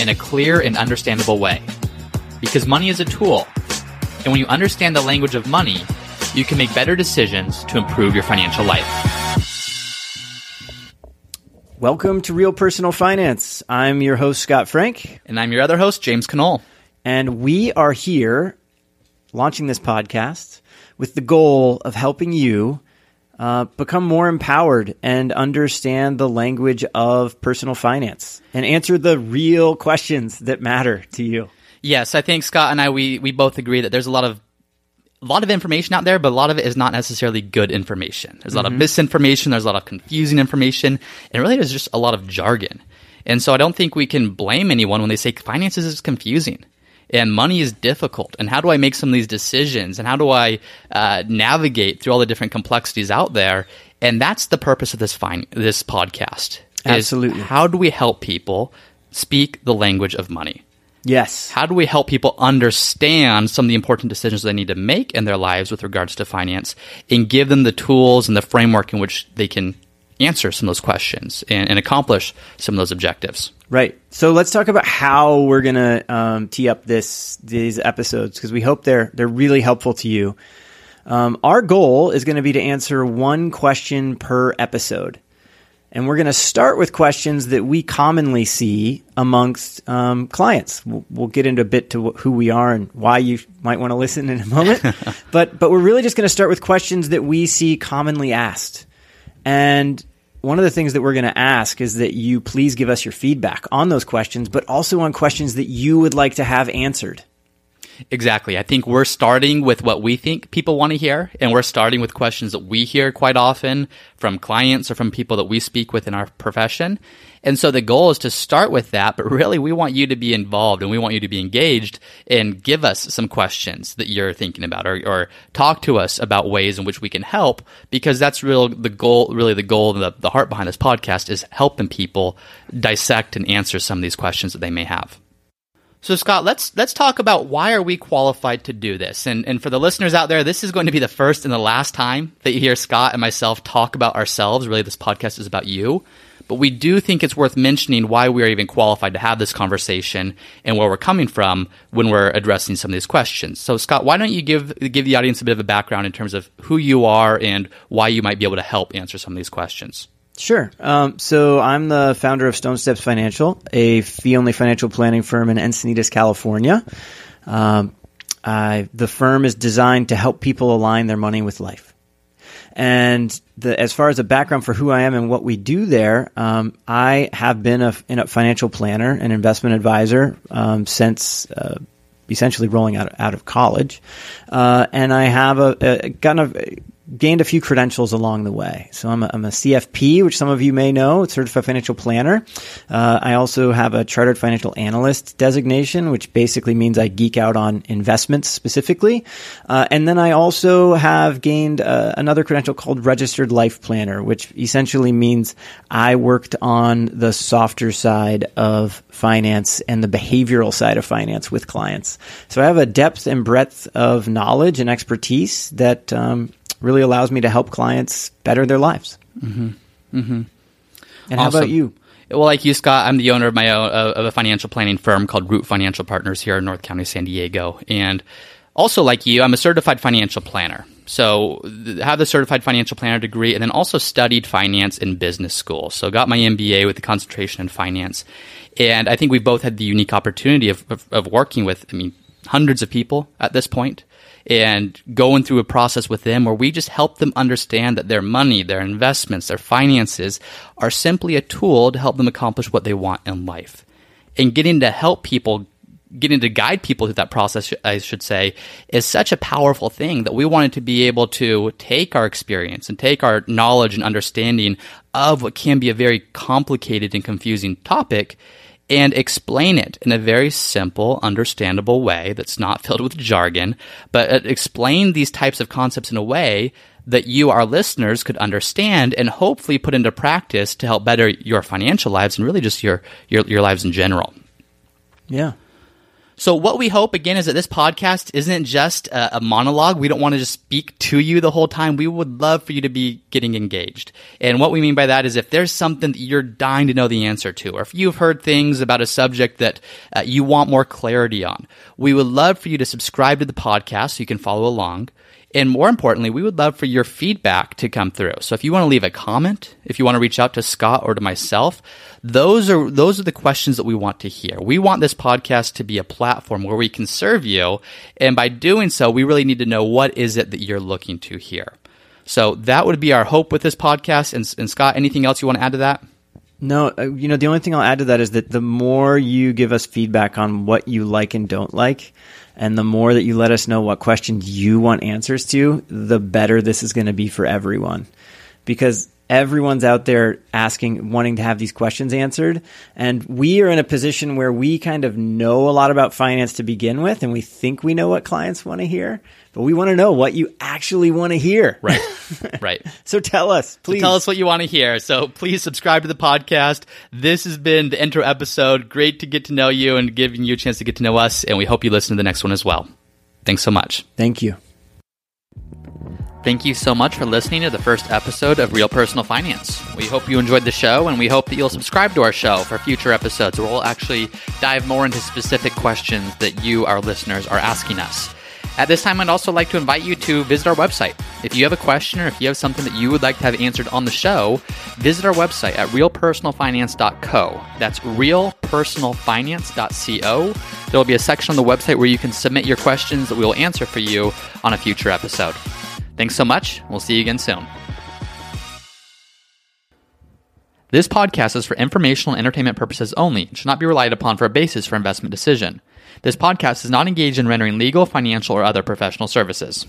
in a clear and understandable way. Because money is a tool, and when you understand the language of money, you can make better decisions to improve your financial life. Welcome to Real Personal Finance. I'm your host, Scott Frank. And I'm your other host, James Conole. And we are here launching this podcast with the goal of helping you uh, become more empowered and understand the language of personal finance and answer the real questions that matter to you. Yes, I think Scott and I we we both agree that there's a lot of a lot of information out there, but a lot of it is not necessarily good information. There's a lot mm-hmm. of misinformation, there's a lot of confusing information, and really there's just a lot of jargon. And so I don't think we can blame anyone when they say finances is confusing and money is difficult. And how do I make some of these decisions? And how do I uh, navigate through all the different complexities out there? And that's the purpose of this fine this podcast. Absolutely. How do we help people speak the language of money? Yes. How do we help people understand some of the important decisions they need to make in their lives with regards to finance and give them the tools and the framework in which they can answer some of those questions and, and accomplish some of those objectives? Right. So let's talk about how we're gonna um, tee up this these episodes because we hope they're they're really helpful to you. Um, our goal is going to be to answer one question per episode. And we're going to start with questions that we commonly see amongst um, clients. We'll, we'll, get into a bit to wh- who we are and why you might want to listen in a moment. but but we're really just going to start with questions that we see commonly asked. And one of the things that we're going to ask is that you please give us your feedback on those questions, but also on questions that you would like to have answered. Exactly. I think we're starting with what we think people want to hear, and we're starting with questions that we hear quite often from clients or from people that we speak with in our profession. And so the goal is to start with that, but really we want you to be involved and we want you to be engaged and give us some questions that you're thinking about or, or talk to us about ways in which we can help because that's real the goal, really the goal, the, the heart behind this podcast is helping people dissect and answer some of these questions that they may have. So Scott, let's let's talk about why are we qualified to do this? And and for the listeners out there, this is going to be the first and the last time that you hear Scott and myself talk about ourselves. Really, this podcast is about you. But we do think it's worth mentioning why we are even qualified to have this conversation and where we're coming from when we're addressing some of these questions. So Scott, why don't you give give the audience a bit of a background in terms of who you are and why you might be able to help answer some of these questions? Sure. Um, so I'm the founder of Stone Steps Financial, a fee-only financial planning firm in Encinitas, California. Um, I, the firm is designed to help people align their money with life. And the, as far as a background for who I am and what we do there, um, I have been a, a, financial planner and investment advisor um, since uh, essentially rolling out out of college, uh, and I have a, a kind of gained a few credentials along the way. So I'm a, I'm a CFP, which some of you may know, certified financial planner. Uh, I also have a chartered financial analyst designation, which basically means I geek out on investments specifically. Uh, and then I also have gained uh, another credential called registered life planner, which essentially means I worked on the softer side of finance and the behavioral side of finance with clients. So I have a depth and breadth of knowledge and expertise that um, really allows me to help clients better their lives. Mm-hmm. Mm-hmm. And awesome. how about you? Well, like you, Scott, I'm the owner of my own of a financial planning firm called Root Financial Partners here in North County, San Diego, and also like you, I'm a certified financial planner. So have the certified financial planner degree, and then also studied finance in business school. So got my MBA with the concentration in finance, and I think we both had the unique opportunity of, of, of working with, I mean, hundreds of people at this point and going through a process with them where we just help them understand that their money, their investments, their finances are simply a tool to help them accomplish what they want in life. And getting to help people, getting to guide people through that process, I should say, is such a powerful thing that we wanted to be able to take our experience and take our knowledge and understanding of what can be a very complicated and confusing topic and explain it in a very simple, understandable way that's not filled with jargon, but uh, explain these types of concepts in a way that you, our listeners, could understand and hopefully put into practice to help better your financial lives and really just your, your, your lives in general. Yeah. So what we hope again is that this podcast isn't just a, a, monologue. We don't want to just speak to you the whole time. We would love for you to be getting engaged. And what we mean by that is if there's something that you're dying to know the answer to, or if you've heard things about a subject that uh, you want more clarity on, we would love for you to subscribe to the podcast so you can follow along. And more importantly, we would love for your feedback to come through. So if you want to leave a comment, if you want to reach out to Scott or to myself, those are those are the questions that we want to hear. We want this podcast to be a platform where we can serve you, and by doing so, we really need to know what is it that you're looking to hear. So that would be our hope with this podcast. And, and Scott, anything else you want to add to that? No, uh, you know, the only thing I'll add to that is that the more you give us feedback on what you like and don't like, and the more that you let us know what questions you want answers to, the better this is going to be for everyone. Because everyone's out there asking, wanting to have these questions answered. And we are in a position where we kind of know a lot about finance to begin with, and we think we know what clients want to hear, but we want to know what you actually want to hear. Right. Right. so tell us, please. So tell us what you want to hear. So please subscribe to the podcast. This has been the intro episode. Great to get to know you and giving you a chance to get to know us. And we hope you listen to the next one as well. Thanks so much. Thank you. Thank you so much for listening to the first episode of Real Personal Finance. We hope you enjoyed the show, and we hope that you'll subscribe to our show for future episodes where we'll actually dive more into specific questions that you, our listeners, are asking us. At this time, I'd also like to invite you to visit our website. If you have a question or if you have something that you would like to have answered on the show, visit our website at realpersonalfinance.co. That's realpersonalfinance.co. There will be a section on the website where you can submit your questions that we will answer for you on a future episode. Thanks so much. We'll see you again soon. This podcast is for informational and entertainment purposes only and should not be relied upon for a basis for investment decision. This podcast is not engaged in rendering legal, financial, or other professional services.